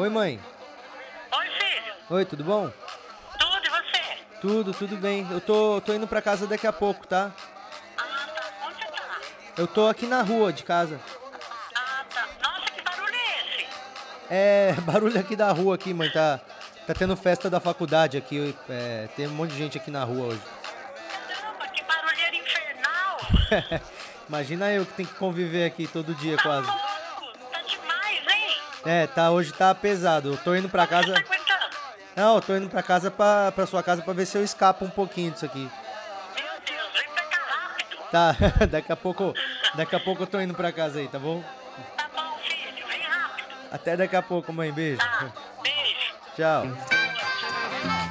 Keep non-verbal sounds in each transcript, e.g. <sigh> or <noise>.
Oi, mãe. Oi, filho. Oi, tudo bom? Tudo e você? Tudo, tudo bem. Eu tô, tô indo pra casa daqui a pouco, tá? Ah, tá. Onde você tá? Eu tô aqui na rua de casa. Ah, tá. Nossa, que barulho é esse? É, <laughs> barulho aqui da rua aqui, mãe. Tá, tá tendo festa da faculdade aqui. É, tem um monte de gente aqui na rua hoje. Caramba, que barulheira infernal. <laughs> Imagina eu que tenho que conviver aqui todo dia Tá quase. É, tá, hoje tá pesado. Eu tô indo pra casa. Não, eu tô indo pra casa pra, pra sua casa pra ver se eu escapo um pouquinho disso aqui. Meu Deus, vem pra cá rápido. Tá, <laughs> daqui a pouco. Daqui a pouco eu tô indo pra casa aí, tá bom? Tá bom, filho. Vem rápido. Até daqui a pouco, mãe. Beijo. Tá. Beijo. Tchau.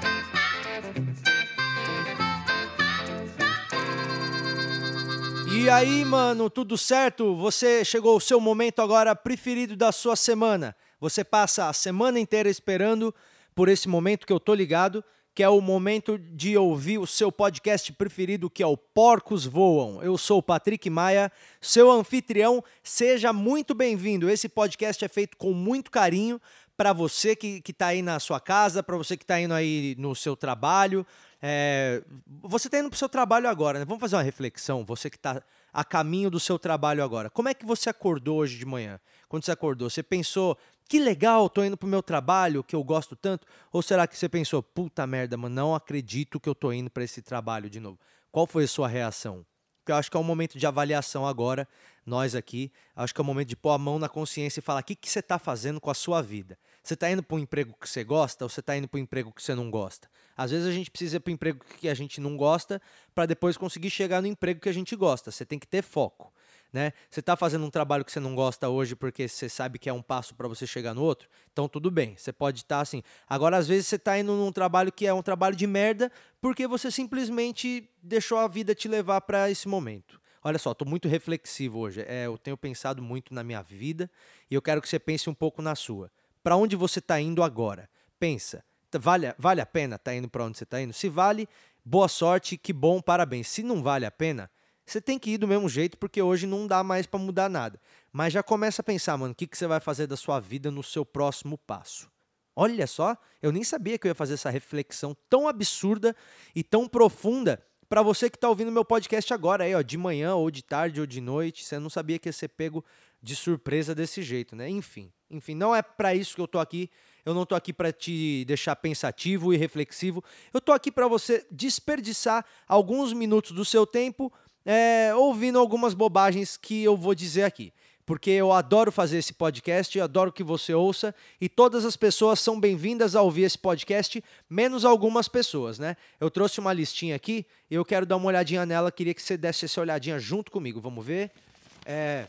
E aí, mano, tudo certo? Você chegou o seu momento agora preferido da sua semana. Você passa a semana inteira esperando por esse momento que eu tô ligado, que é o momento de ouvir o seu podcast preferido, que é o Porcos Voam. Eu sou o Patrick Maia, seu anfitrião. Seja muito bem-vindo. Esse podcast é feito com muito carinho para você que, que tá aí na sua casa, para você que tá indo aí no seu trabalho. É, você está indo para o seu trabalho agora, né? Vamos fazer uma reflexão. Você que está a caminho do seu trabalho agora. Como é que você acordou hoje de manhã? Quando você acordou, você pensou, que legal, tô indo pro meu trabalho, que eu gosto tanto? Ou será que você pensou, puta merda, mano, não acredito que eu tô indo para esse trabalho de novo? Qual foi a sua reação? Porque eu acho que é um momento de avaliação agora, nós aqui. Acho que é o momento de pôr a mão na consciência e falar o que, que você está fazendo com a sua vida. Você está indo para um emprego que você gosta ou você está indo para um emprego que você não gosta? Às vezes a gente precisa ir para um emprego que a gente não gosta para depois conseguir chegar no emprego que a gente gosta. Você tem que ter foco. Né? Você está fazendo um trabalho que você não gosta hoje porque você sabe que é um passo para você chegar no outro, então tudo bem, você pode estar assim. Agora, às vezes, você está indo num trabalho que é um trabalho de merda porque você simplesmente deixou a vida te levar para esse momento. Olha só, estou muito reflexivo hoje. É, eu tenho pensado muito na minha vida e eu quero que você pense um pouco na sua. Para onde você está indo agora? Pensa. Vale, vale a pena estar tá indo para onde você está indo? Se vale, boa sorte, que bom, parabéns. Se não vale a pena, você tem que ir do mesmo jeito, porque hoje não dá mais para mudar nada. Mas já começa a pensar, mano, o que, que você vai fazer da sua vida no seu próximo passo. Olha só, eu nem sabia que eu ia fazer essa reflexão tão absurda e tão profunda para você que está ouvindo meu podcast agora, aí, ó, de manhã ou de tarde ou de noite. Você não sabia que ia ser pego de surpresa desse jeito, né? Enfim, enfim, não é para isso que eu tô aqui. Eu não tô aqui para te deixar pensativo e reflexivo. Eu tô aqui para você desperdiçar alguns minutos do seu tempo é, ouvindo algumas bobagens que eu vou dizer aqui. Porque eu adoro fazer esse podcast, adoro que você ouça, e todas as pessoas são bem-vindas a ouvir esse podcast, menos algumas pessoas, né? Eu trouxe uma listinha aqui e eu quero dar uma olhadinha nela, queria que você desse essa olhadinha junto comigo. Vamos ver? É,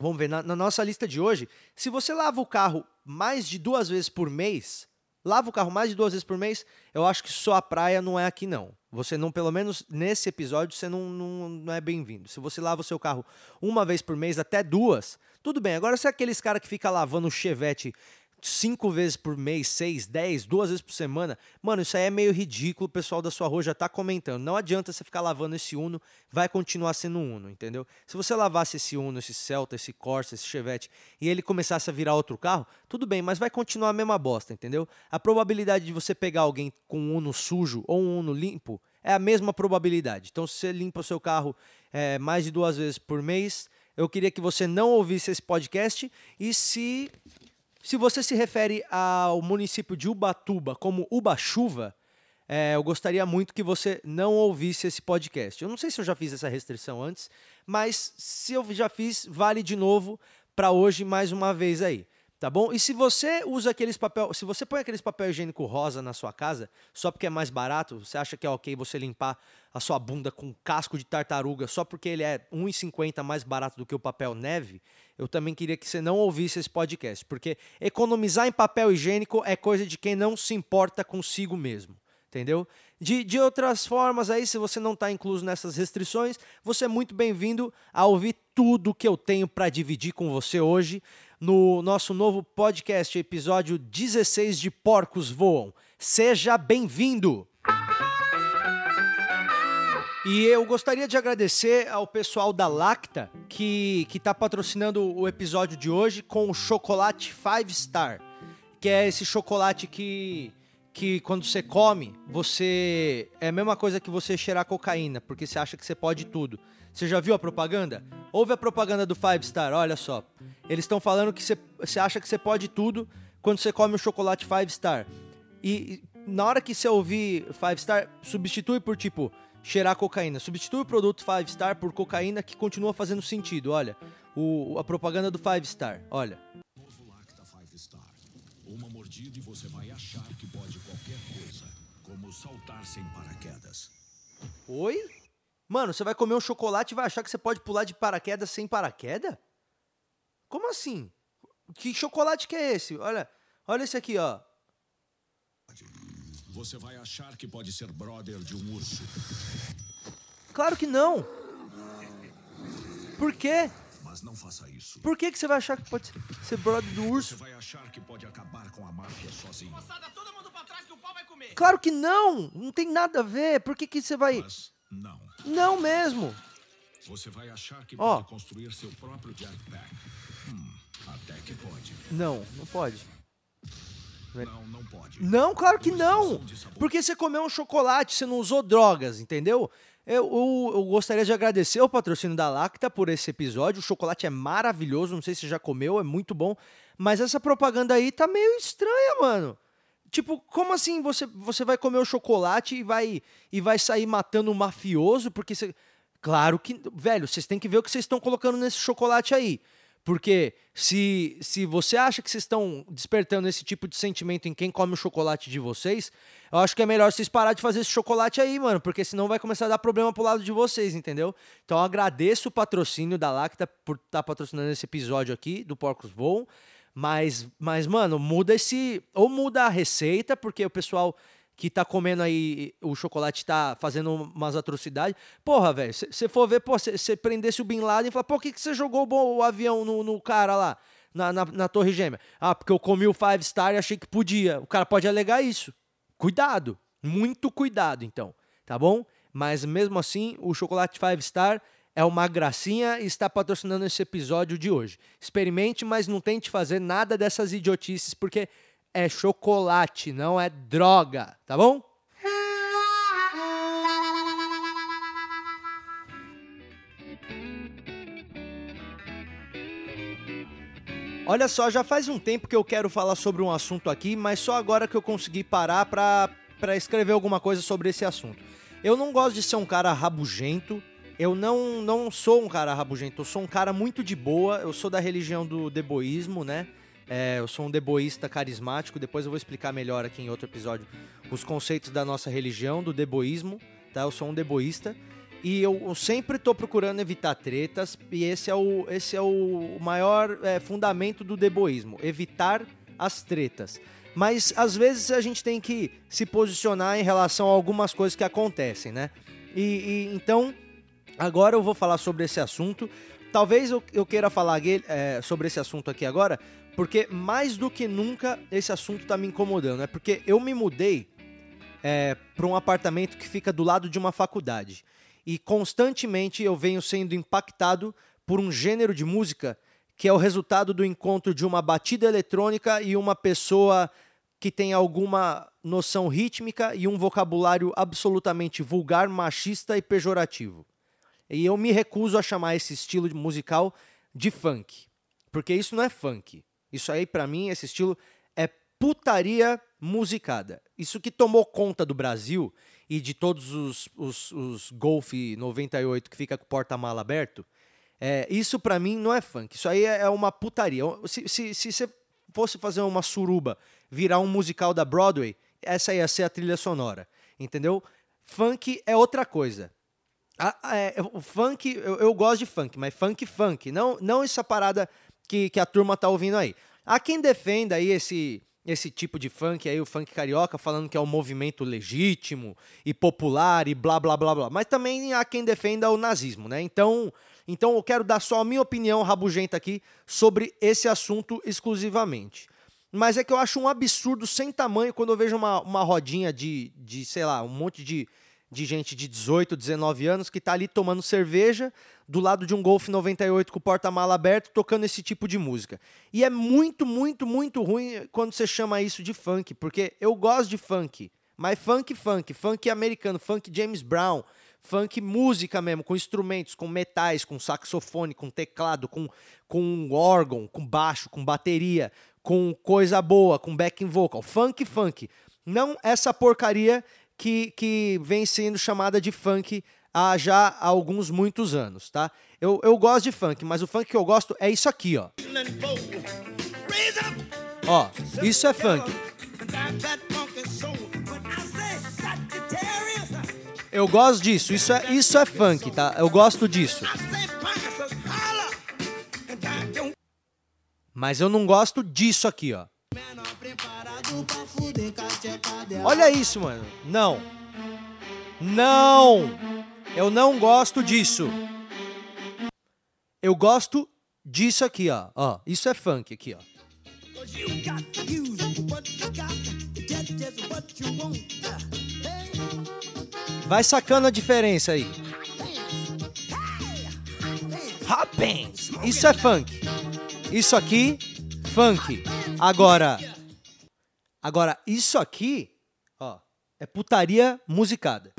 vamos ver, na, na nossa lista de hoje, se você lava o carro mais de duas vezes por mês, lava o carro mais de duas vezes por mês, eu acho que sua praia não é aqui não. Você não, pelo menos nesse episódio, você não, não, não é bem-vindo. Se você lava o seu carro uma vez por mês, até duas, tudo bem. Agora, se é aqueles cara que fica lavando o chevette cinco vezes por mês, seis, dez, duas vezes por semana, mano, isso aí é meio ridículo. O pessoal da sua rua já tá comentando. Não adianta você ficar lavando esse Uno, vai continuar sendo Uno, entendeu? Se você lavasse esse Uno, esse Celta, esse Corsa, esse Chevette e ele começasse a virar outro carro, tudo bem, mas vai continuar a mesma bosta, entendeu? A probabilidade de você pegar alguém com um Uno sujo ou um Uno limpo é a mesma probabilidade. Então, se você limpa o seu carro é, mais de duas vezes por mês, eu queria que você não ouvisse esse podcast e se se você se refere ao município de Ubatuba como Ubachuva, é, eu gostaria muito que você não ouvisse esse podcast. Eu não sei se eu já fiz essa restrição antes, mas se eu já fiz, vale de novo para hoje mais uma vez aí. Tá bom? E se você usa aqueles papel, se você põe aqueles papel higiênico rosa na sua casa, só porque é mais barato, você acha que é ok você limpar a sua bunda com casco de tartaruga só porque ele é 1,50 mais barato do que o papel neve, eu também queria que você não ouvisse esse podcast, porque economizar em papel higiênico é coisa de quem não se importa consigo mesmo entendeu? De, de outras formas aí, se você não está incluso nessas restrições, você é muito bem-vindo a ouvir tudo que eu tenho para dividir com você hoje no nosso novo podcast, episódio 16 de Porcos Voam. Seja bem-vindo! E eu gostaria de agradecer ao pessoal da Lacta que está patrocinando o episódio de hoje com o chocolate 5 Star que é esse chocolate que que quando você come, você é a mesma coisa que você cheirar cocaína, porque você acha que você pode tudo. Você já viu a propaganda? Ouve a propaganda do Five Star, olha só. Eles estão falando que você, acha que você pode tudo quando você come o chocolate Five Star. E, na hora que você ouvir Five Star, substitui por tipo cheirar cocaína. Substitui o produto Five Star por cocaína que continua fazendo sentido. Olha, o, a propaganda do Five Star, olha. Novo Lacta Five Star. Uma mordida e você vai achar que pode qualquer coisa, como saltar sem paraquedas. Oi? Mano, você vai comer um chocolate e vai achar que você pode pular de paraquedas sem paraquedas? Como assim? Que chocolate que é esse? Olha, olha esse aqui, ó. Você vai achar que pode ser brother de um urso, Claro que não. Por quê? mas não faça isso. Por que, que você vai achar que pode ser brother do Você urso? vai achar que pode acabar com a máfia sozinho, Moçada, todo mundo pra trás que o pau vai comer. Claro que não. Não tem nada a ver. Por que, que você vai. mas não. Não mesmo. Você vai achar que Ó. pode construir seu próprio jetpack. Até que pode. Não, não pode. Não, não pode. Não, claro que não. Porque você comeu um chocolate, você não usou drogas, entendeu? Eu, eu, eu gostaria de agradecer o patrocínio da Lacta por esse episódio. O chocolate é maravilhoso, não sei se você já comeu, é muito bom. Mas essa propaganda aí tá meio estranha, mano. Tipo, como assim você, você vai comer o chocolate e vai, e vai sair matando um mafioso? Porque você. Claro que. Velho, vocês têm que ver o que vocês estão colocando nesse chocolate aí. Porque se, se você acha que vocês estão despertando esse tipo de sentimento em quem come o chocolate de vocês, eu acho que é melhor vocês parar de fazer esse chocolate aí, mano, porque senão vai começar a dar problema pro lado de vocês, entendeu? Então eu agradeço o patrocínio da Lacta por estar patrocinando esse episódio aqui do Porcos Voam, mas, mas, mano, muda esse. Ou muda a receita, porque o pessoal que tá comendo aí o chocolate tá fazendo umas atrocidades. Porra, velho, se você for ver, pô, você prendesse o Bin Laden e falar, por que você jogou o, o avião no, no cara lá, na, na, na Torre Gêmea? Ah, porque eu comi o Five Star e achei que podia. O cara pode alegar isso. Cuidado, muito cuidado, então, tá bom? Mas mesmo assim, o chocolate Five Star é uma gracinha e está patrocinando esse episódio de hoje. Experimente, mas não tente fazer nada dessas idiotices, porque é chocolate, não é droga, tá bom? Olha só, já faz um tempo que eu quero falar sobre um assunto aqui, mas só agora que eu consegui parar pra escrever alguma coisa sobre esse assunto. Eu não gosto de ser um cara rabugento, eu não, não sou um cara rabugento, eu sou um cara muito de boa, eu sou da religião do deboísmo, né? É, eu sou um deboísta carismático, depois eu vou explicar melhor aqui em outro episódio os conceitos da nossa religião, do deboísmo, tá? Eu sou um deboísta. E eu, eu sempre tô procurando evitar tretas, e esse é o, esse é o maior é, fundamento do deboísmo, evitar as tretas. Mas às vezes a gente tem que se posicionar em relação a algumas coisas que acontecem, né? E, e então, agora eu vou falar sobre esse assunto. Talvez eu, eu queira falar é, sobre esse assunto aqui agora, porque mais do que nunca esse assunto tá me incomodando. É porque eu me mudei é, para um apartamento que fica do lado de uma faculdade. E constantemente eu venho sendo impactado por um gênero de música que é o resultado do encontro de uma batida eletrônica e uma pessoa que tem alguma noção rítmica e um vocabulário absolutamente vulgar, machista e pejorativo. E eu me recuso a chamar esse estilo musical de funk, porque isso não é funk. Isso aí pra mim esse estilo é putaria musicada. Isso que tomou conta do Brasil e de todos os, os, os Golf 98 que fica com o porta-mala aberto, é, isso pra mim não é funk. Isso aí é é uma putaria. Se, se, se você fosse fazer uma suruba, virar um musical da Broadway, essa ia ser a trilha sonora. Entendeu? Funk é outra coisa. A- a- é, o funk, eu, eu gosto de funk, mas funk, funk. Não, não essa parada que, que a turma tá ouvindo aí. Há quem defenda aí esse, esse tipo de funk aí, o funk carioca, falando que é um movimento legítimo e popular e blá blá blá blá. Mas também há quem defenda o nazismo, né? Então, então eu quero dar só a minha opinião rabugenta aqui sobre esse assunto exclusivamente. Mas é que eu acho um absurdo sem tamanho quando eu vejo uma, uma rodinha de, de, sei lá, um monte de, de gente de 18, 19 anos que tá ali tomando cerveja do lado de um Golf 98 com o porta-mala aberto, tocando esse tipo de música. E é muito, muito, muito ruim quando você chama isso de funk, porque eu gosto de funk, mas funk, funk, funk americano, funk James Brown, funk música mesmo, com instrumentos, com metais, com saxofone, com teclado, com, com órgão, com baixo, com bateria, com coisa boa, com backing vocal. Funk, funk. Não essa porcaria que, que vem sendo chamada de funk há já alguns muitos anos, tá? Eu, eu gosto de funk, mas o funk que eu gosto é isso aqui, ó. Ó, isso é funk. Eu gosto disso, isso é, isso é funk, tá? Eu gosto disso. Mas eu não gosto disso aqui, ó. Olha isso, mano. Não. Não. Eu não gosto disso. Eu gosto disso aqui, ó. Ó, isso é funk aqui, ó. Vai sacando a diferença aí. Rapens. Isso é funk. Isso aqui, funk. Agora, agora isso aqui, é putaria musicada.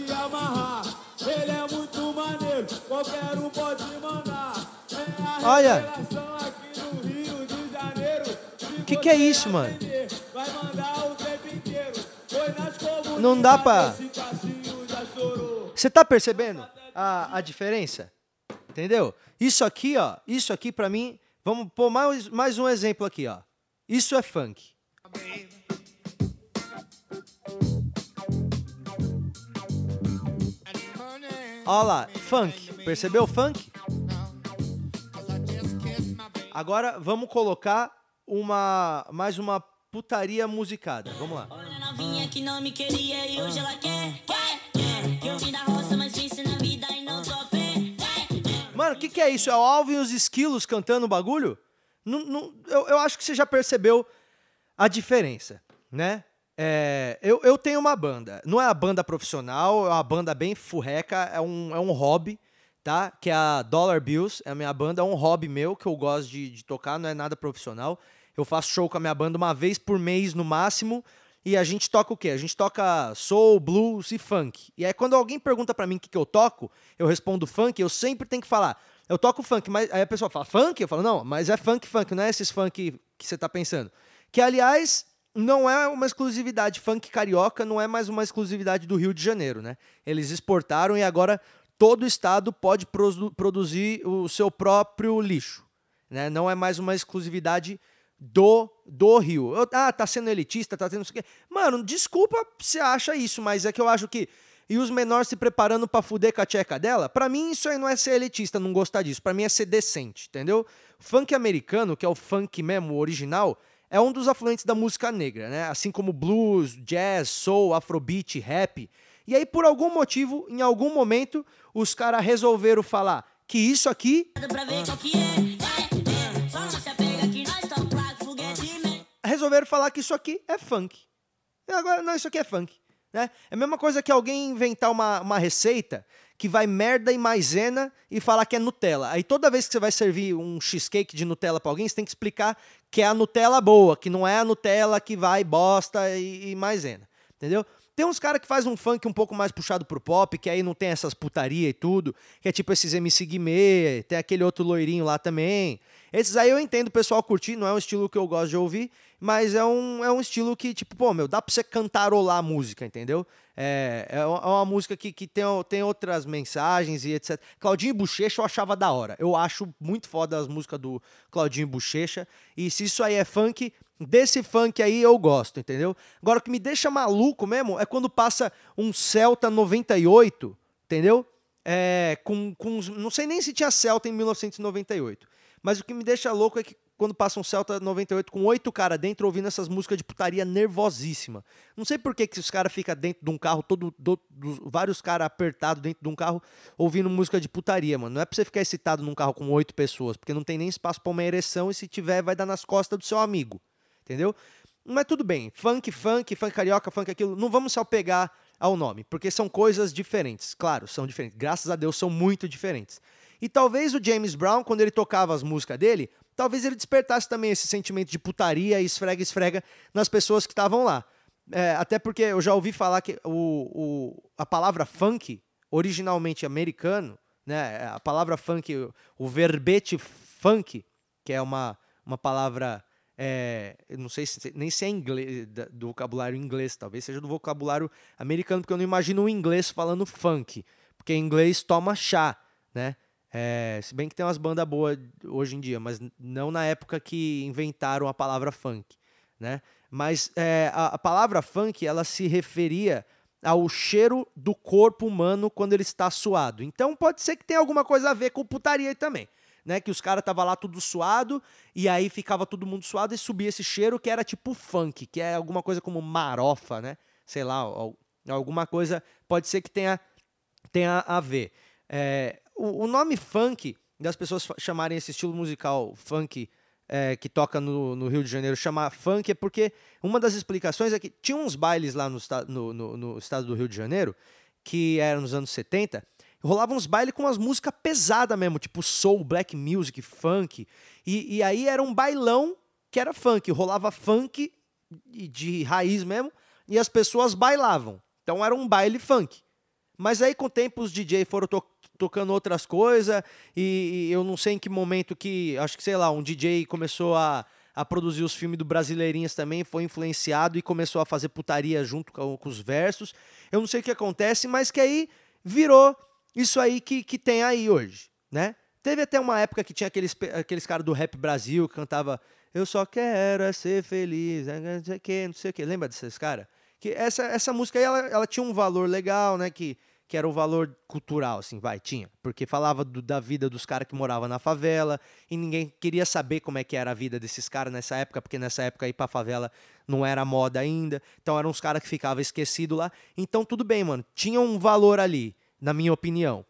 É Olha. revelação aqui no Rio de Janeiro. Se Que que é isso, mano? aprender, Vai mandar o tempo inteiro. Foi nas comunidades, Não dá pra-. Você tá percebendo a, a diferença? Entendeu? Isso aqui, ó, isso aqui pra mim, vamos pôr mais, mais um exemplo aqui, ó. Isso é funk. Olha lá, funk. Percebeu o funk? Agora vamos colocar uma mais uma putaria musicada. Vamos lá. Olha a novinha que não me queria e hoje ela quer, quer, quer. Que eu vim da roça, mas venci na vida e não tô a pé. quer, quer. Mano, o que, que é isso? É o Alvin e os esquilos cantando o bagulho? Não, não- eu, eu acho que você já percebeu a diferença, né? É, eu, eu tenho uma banda. Não é a banda profissional, é uma banda bem furreca, é um, é um hobby, tá? Que é a Dollar Bills, é a minha banda, é um hobby meu que eu gosto de, de tocar, não é nada profissional. Eu faço show com a minha banda uma vez por mês no máximo. E a gente toca o quê? A gente toca soul, blues e funk. E aí quando alguém pergunta pra mim o que, que eu toco, eu respondo funk, eu sempre tenho que falar, eu toco funk, mas aí a pessoa fala, funk? Eu falo, não, mas é funk, funk, não é esses funk que você tá pensando. Que, aliás, não é uma exclusividade funk carioca, não é mais uma exclusividade do Rio de Janeiro, né? Eles exportaram e agora todo estado pode produ- produzir o seu próprio lixo, né? Não é mais uma exclusividade do, do Rio. Eu- ah, tá sendo elitista, tá tendo não sei o quê. Mano, desculpa se acha isso, mas é que eu acho que. E os menores se preparando pra fuder com a tcheca dela? Pra mim, isso aí não é ser elitista, não gostar disso. Pra mim é ser decente, entendeu? Funk americano, que é o funk mesmo, o original, é um dos afluentes da música negra, né? Assim como blues, jazz, soul, afrobeat, rap. E aí, por algum motivo, em algum momento, os caras resolveram falar que isso aqui é. é, é. Man. resolveram falar que isso aqui é funk. E agora, não, isso aqui é funk. Né? É a mesma coisa que alguém inventar uma, uma receita que vai merda e maisena e falar que é Nutella. Aí toda vez que você vai servir um cheesecake de Nutella pra alguém, você tem que explicar que é a Nutella boa, que não é a Nutella que vai bosta e, e maisena. Entendeu? Tem uns caras que faz um funk um pouco mais puxado pro pop, que aí não tem essas putaria e tudo, que é tipo esses MC Guimê, tem aquele outro loirinho lá também. Esses aí eu entendo o pessoal curtir, não é um estilo que eu gosto de ouvir, mas é um, é um estilo que, tipo, pô, meu, dá pra você cantarolar a música, entendeu? É, é uma é música que, que tem, tem outras mensagens e etc. Claudinho Bochecha eu achava da hora. Eu acho muito foda as músicas do Claudinho Bochecha. E se isso aí é funk, desse funk aí eu gosto, entendeu? Agora o que me deixa maluco mesmo é quando passa um Celta 98, entendeu? É, com, com, não sei nem se tinha Celta em 1998. Mas o que me deixa louco é que quando passa um Celta 98 com oito caras dentro ouvindo essas músicas de putaria nervosíssima. Não sei por que, que os caras ficam dentro de um carro, todo, do- vários caras apertados dentro de um carro ouvindo música de putaria, mano. Não é pra você ficar excitado num carro com oito pessoas, porque não tem nem espaço pra uma ereção e se tiver vai dar nas costas do seu amigo. Entendeu? Mas tudo bem. Funk, funk, funk carioca, funk aquilo. Não vamos se apegar ao nome, porque são coisas diferentes. Claro, são diferentes. Graças a Deus são muito diferentes. E talvez o James Brown, quando ele tocava as músicas dele, talvez ele despertasse também esse sentimento de putaria e esfrega-esfrega nas pessoas que estavam lá. É, até porque eu já ouvi falar que o, o, a palavra funk, originalmente americano, né, a palavra funk, o, o verbete funk, que é uma, uma palavra, é, não sei se, nem se é inglês, do vocabulário inglês, talvez seja do vocabulário americano, porque eu não imagino um inglês falando funk, porque inglês toma chá, né? É, se bem que tem umas bandas boas hoje em dia, mas não na época que inventaram a palavra funk, né? Mas é, a, a palavra funk, ela se referia ao cheiro do corpo humano quando ele está suado. Então pode ser que tenha alguma coisa a ver com putaria aí também, né? Que os caras estavam lá tudo suado e aí ficava todo mundo suado e subia esse cheiro que era tipo funk, que é alguma coisa como marofa, né? Sei lá, al- alguma coisa pode ser que tenha tenha a ver. É, o, nome funk, das pessoas chamarem esse estilo musical funk é, que toca no, no Rio de Janeiro, chamar funk, é porque uma das explicações é que tinha uns bailes lá no, no, no- estado do Rio de Janeiro, que eram nos anos 70, rolavam uns bailes com umas músicas pesadas mesmo, tipo soul, black music, funk. E, e aí era um bailão que era funk, rolava funk de- de raiz mesmo, e as pessoas bailavam. Então era um baile funk. Mas aí com o tempo os DJ foram to- tocando outras coisas e, e eu não sei em que momento que, acho que sei lá, um DJ começou a, a produzir os filmes do Brasileirinhas também, foi influenciado e começou a fazer putaria junto com, com os versos. Eu não sei o que acontece, mas que aí virou isso aí que, que tem aí hoje, né? Teve até uma época que tinha aqueles, aqueles caras do Rap Brasil que cantava Eu só quero é ser feliz, né, não sei o que, não sei o que. Lembra desses caras? Que essa, essa música aí, ela, ela tinha um valor legal, né? Que, que era o valor cultural, assim, vai, tinha. Porque falava do- da vida dos caras que moravam na favela e ninguém queria saber como é que era a vida desses caras nessa época, porque nessa época ir pra favela não era moda ainda. Então eram uns caras que ficavam esquecidos lá. Então tudo bem, mano. Tinha um valor ali, na minha opinião.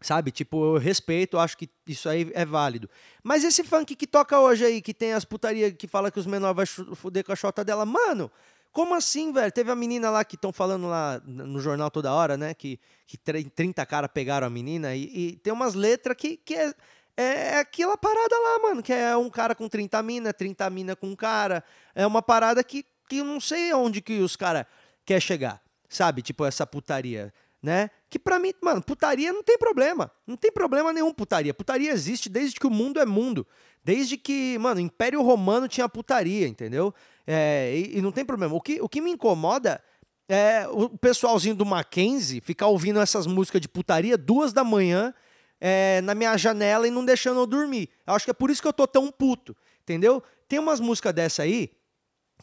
Sabe? Tipo, eu respeito, acho que isso aí é válido. Mas esse funk que toca hoje aí, que tem as putarias que fala que os menores vão fuder com a chota dela, mano, como assim, velho? Teve a menina lá que estão falando lá no jornal toda hora, né? Que, que tre- 30 caras pegaram a menina e, e tem umas letras que, que é, é aquela parada lá, mano, que é um cara com 30 mina, 30 mina com um cara. É uma parada que, que eu não sei onde que os caras quer chegar, sabe? Tipo, essa putaria, né? Que pra mim, mano, putaria não tem problema. Não tem problema nenhum putaria. Putaria existe desde que o mundo é mundo. Desde que, mano, o Império Romano tinha putaria, entendeu? É, e, e não tem problema. O que, o que me incomoda é o pessoalzinho do Mackenzie ficar ouvindo essas músicas de putaria duas da manhã é, na minha janela e não deixando eu dormir. Eu acho que é por isso que eu tô tão puto, entendeu? Tem umas músicas dessa aí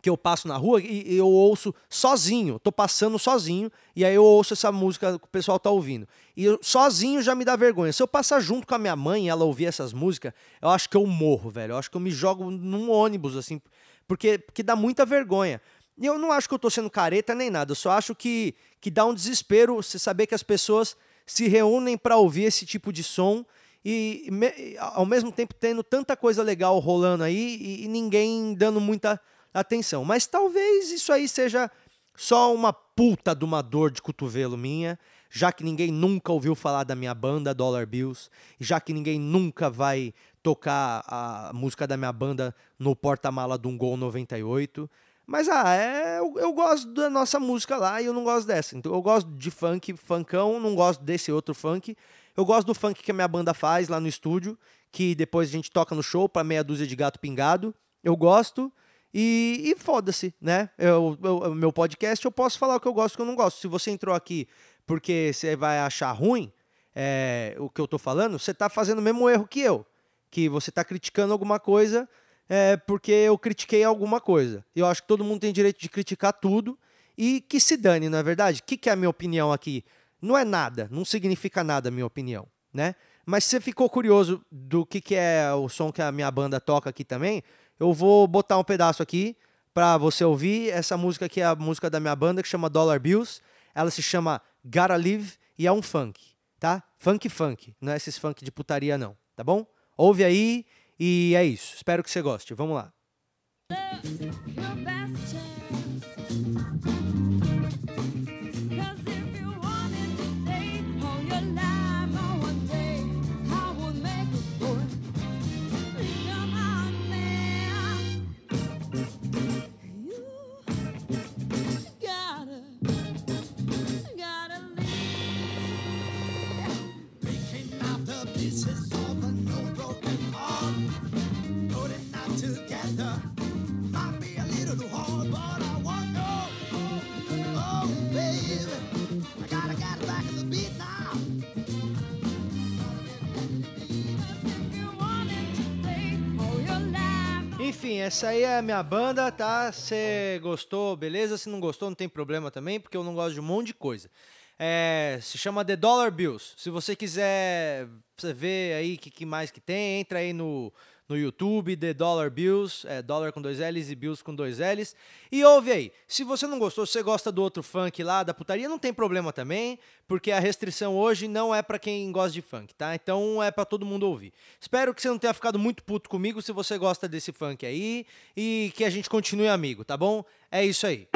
que eu passo na rua e eu ouço sozinho, tô passando sozinho, e aí eu ouço essa música que o pessoal tá ouvindo. E eu, sozinho já me dá vergonha. Se eu passar junto com a minha mãe e ela ouvir essas músicas, eu acho que eu morro, velho. Eu acho que eu me jogo num ônibus, assim, porque, porque dá muita vergonha. E eu não acho que eu tô sendo careta nem nada, eu só acho que, que dá um desespero você saber que as pessoas se reúnem para ouvir esse tipo de som e, ao mesmo tempo tendo tanta coisa legal rolando aí e ninguém dando muita atenção. Mas talvez isso aí seja só uma puta de uma dor de cotovelo minha, já que ninguém nunca ouviu falar da minha banda Dollar Bills, já que ninguém nunca vai tocar a música da minha banda no porta-mala de um Gol 98. Mas ah, é, eu, eu gosto da nossa música lá e eu não gosto dessa. Então eu gosto de funk, funkão, não gosto desse outro funk. Eu gosto do funk que a minha banda faz lá no estúdio, que depois a gente toca no show pra meia dúzia de gato pingado. Eu gosto. E, e foda-se, né? Eu, eu- meu podcast eu posso falar o que eu gosto e o que eu não gosto. Se você entrou aqui porque você vai achar ruim é, o que eu tô falando, você tá fazendo o mesmo erro que eu. Que você tá criticando alguma coisa é, porque eu critiquei alguma coisa. Eu acho que todo mundo tem direito de criticar tudo e que se dane, não é verdade? O que, que é a minha opinião aqui? Não é nada, não significa nada a minha opinião, né? Mas se você ficou curioso do que, que é o som que a minha banda toca aqui também, eu vou botar um pedaço aqui pra você ouvir. Essa música aqui é a música da minha banda que chama Dollar Bills. Ela se chama Gotta Live e é um funk, tá? Funk funk, não é esses funk de putaria não, tá bom? Ouve aí e é isso. Espero que você goste. Vamos lá. Enfim, essa aí é a minha banda, tá? Você gostou, beleza? Se não gostou, não tem problema também, porque eu não gosto de um monte de coisa. É, se chama The Dollar Bills. Se você quiser você ver aí o que, que mais que tem, entra aí no, no YouTube, The Dollar Bills, é Dollar com dois L's e Bills com dois L's. E ouve aí. Se você não gostou, se você gosta do outro funk lá, da putaria, não tem problema também, porque a restrição hoje não é pra quem gosta de funk, tá? Então é pra todo mundo ouvir. Espero que você não tenha ficado muito puto comigo se você gosta desse funk aí e que a gente continue amigo, tá bom? É isso aí.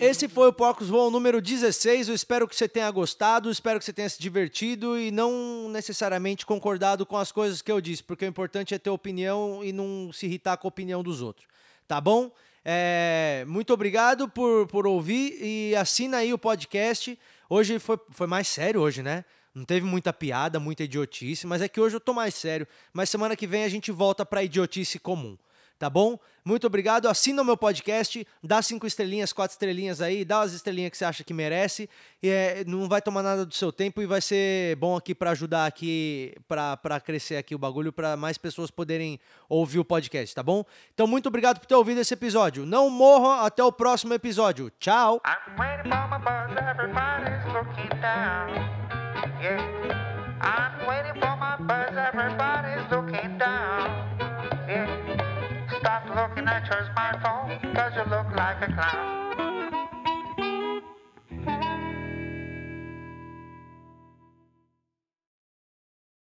Esse foi o Porcos Voam número 16. Eu espero que você tenha gostado, espero que você tenha se divertido e não necessariamente concordado com as coisas que eu disse, porque o importante é ter opinião e não se irritar com a opinião dos outros. Tá bom? É, muito obrigado por, por ouvir e assina aí o podcast. Hoje foi, foi mais sério hoje, né? Não teve muita piada, muita idiotice, mas é que hoje eu tô mais sério. Mas semana que vem a gente volta pra idiotice comum tá bom? Muito obrigado. Assina o meu podcast, dá cinco estrelinhas, quatro estrelinhas aí, dá as estrelinhas que você acha que merece. E, é, não vai tomar nada do seu tempo e vai ser bom aqui para ajudar aqui, para crescer aqui o bagulho, para mais pessoas poderem ouvir o podcast, tá bom? Então, muito obrigado por ter ouvido esse episódio. Não morram até o próximo episódio. Tchau! I'm waiting for my bus, everybody's church my soul, cause you look like a clown.